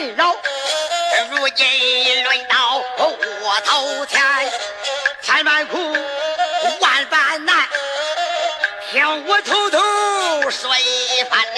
困扰。如今轮到我头前，千般苦，万般难，听我偷偷说一番。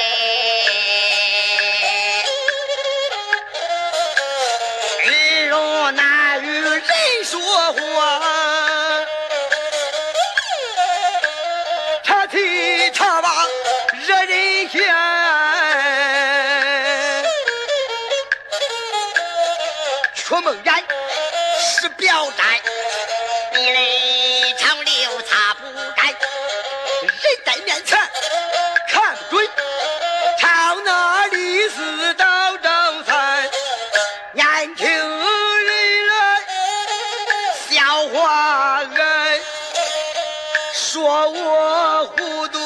说我糊涂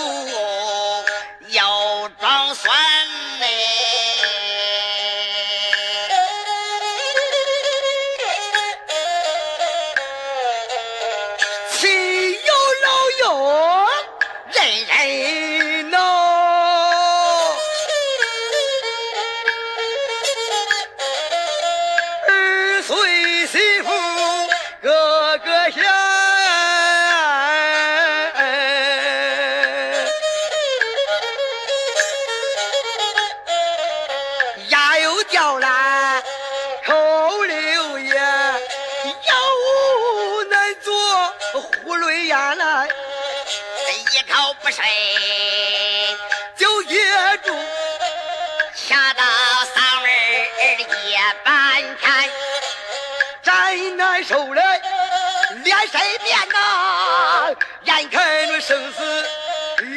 又装酸嘞。亲友老友人人 know。儿孙又掉烂，口流烟，药物难做，囫囵咽来，一口不睡，就噎住。掐到嗓门儿夜半天，真难受嘞，脸色变呐，眼看着生死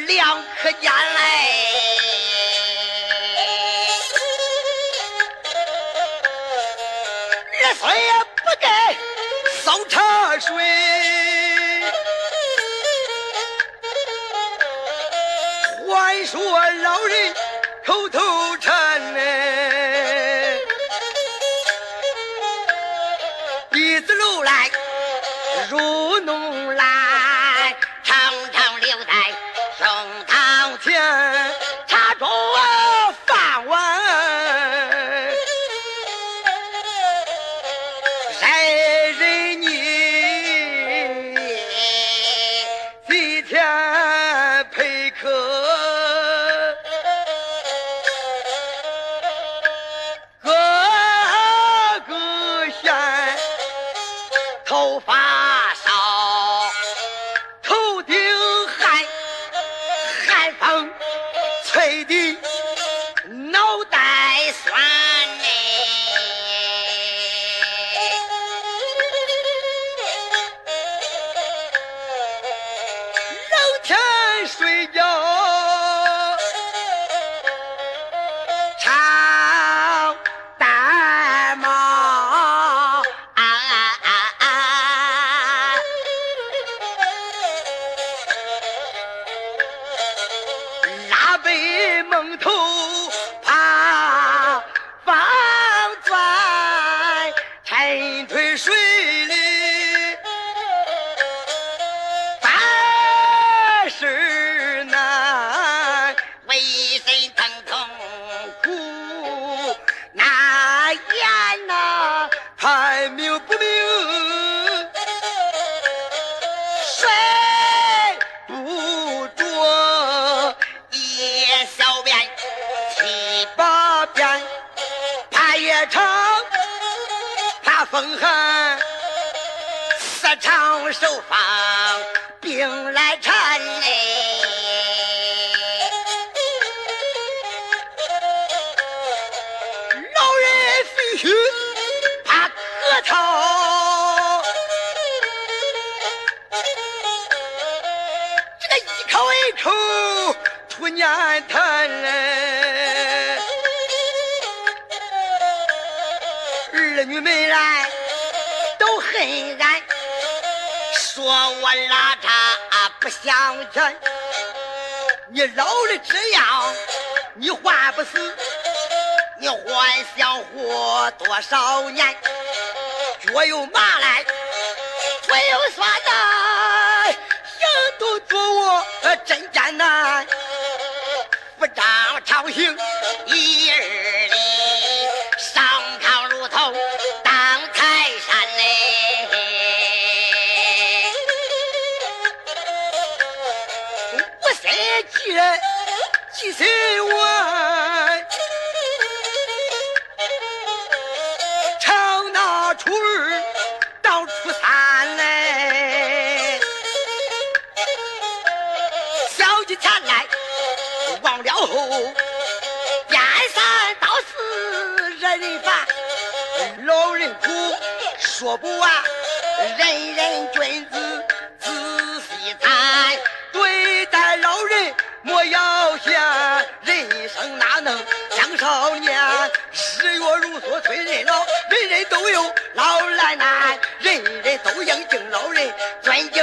两可见嘞。说老人口头禅。拉背蒙头怕发风寒，四场受风病来缠嘞。儿女们来都恨俺，说我拉碴不向前。你老了这样，你还不死？你还想活多少年？脚又麻来，腿又酸呐，行动做我真艰难。不张朝行一嘞。我先几人几岁晚？长那初二到初三嘞，小姐前来忘了后，颠三倒四惹人烦，老人苦说不完，人人能像少年？日月如梭催人老，人人都有老来难，人人都应敬老人，尊敬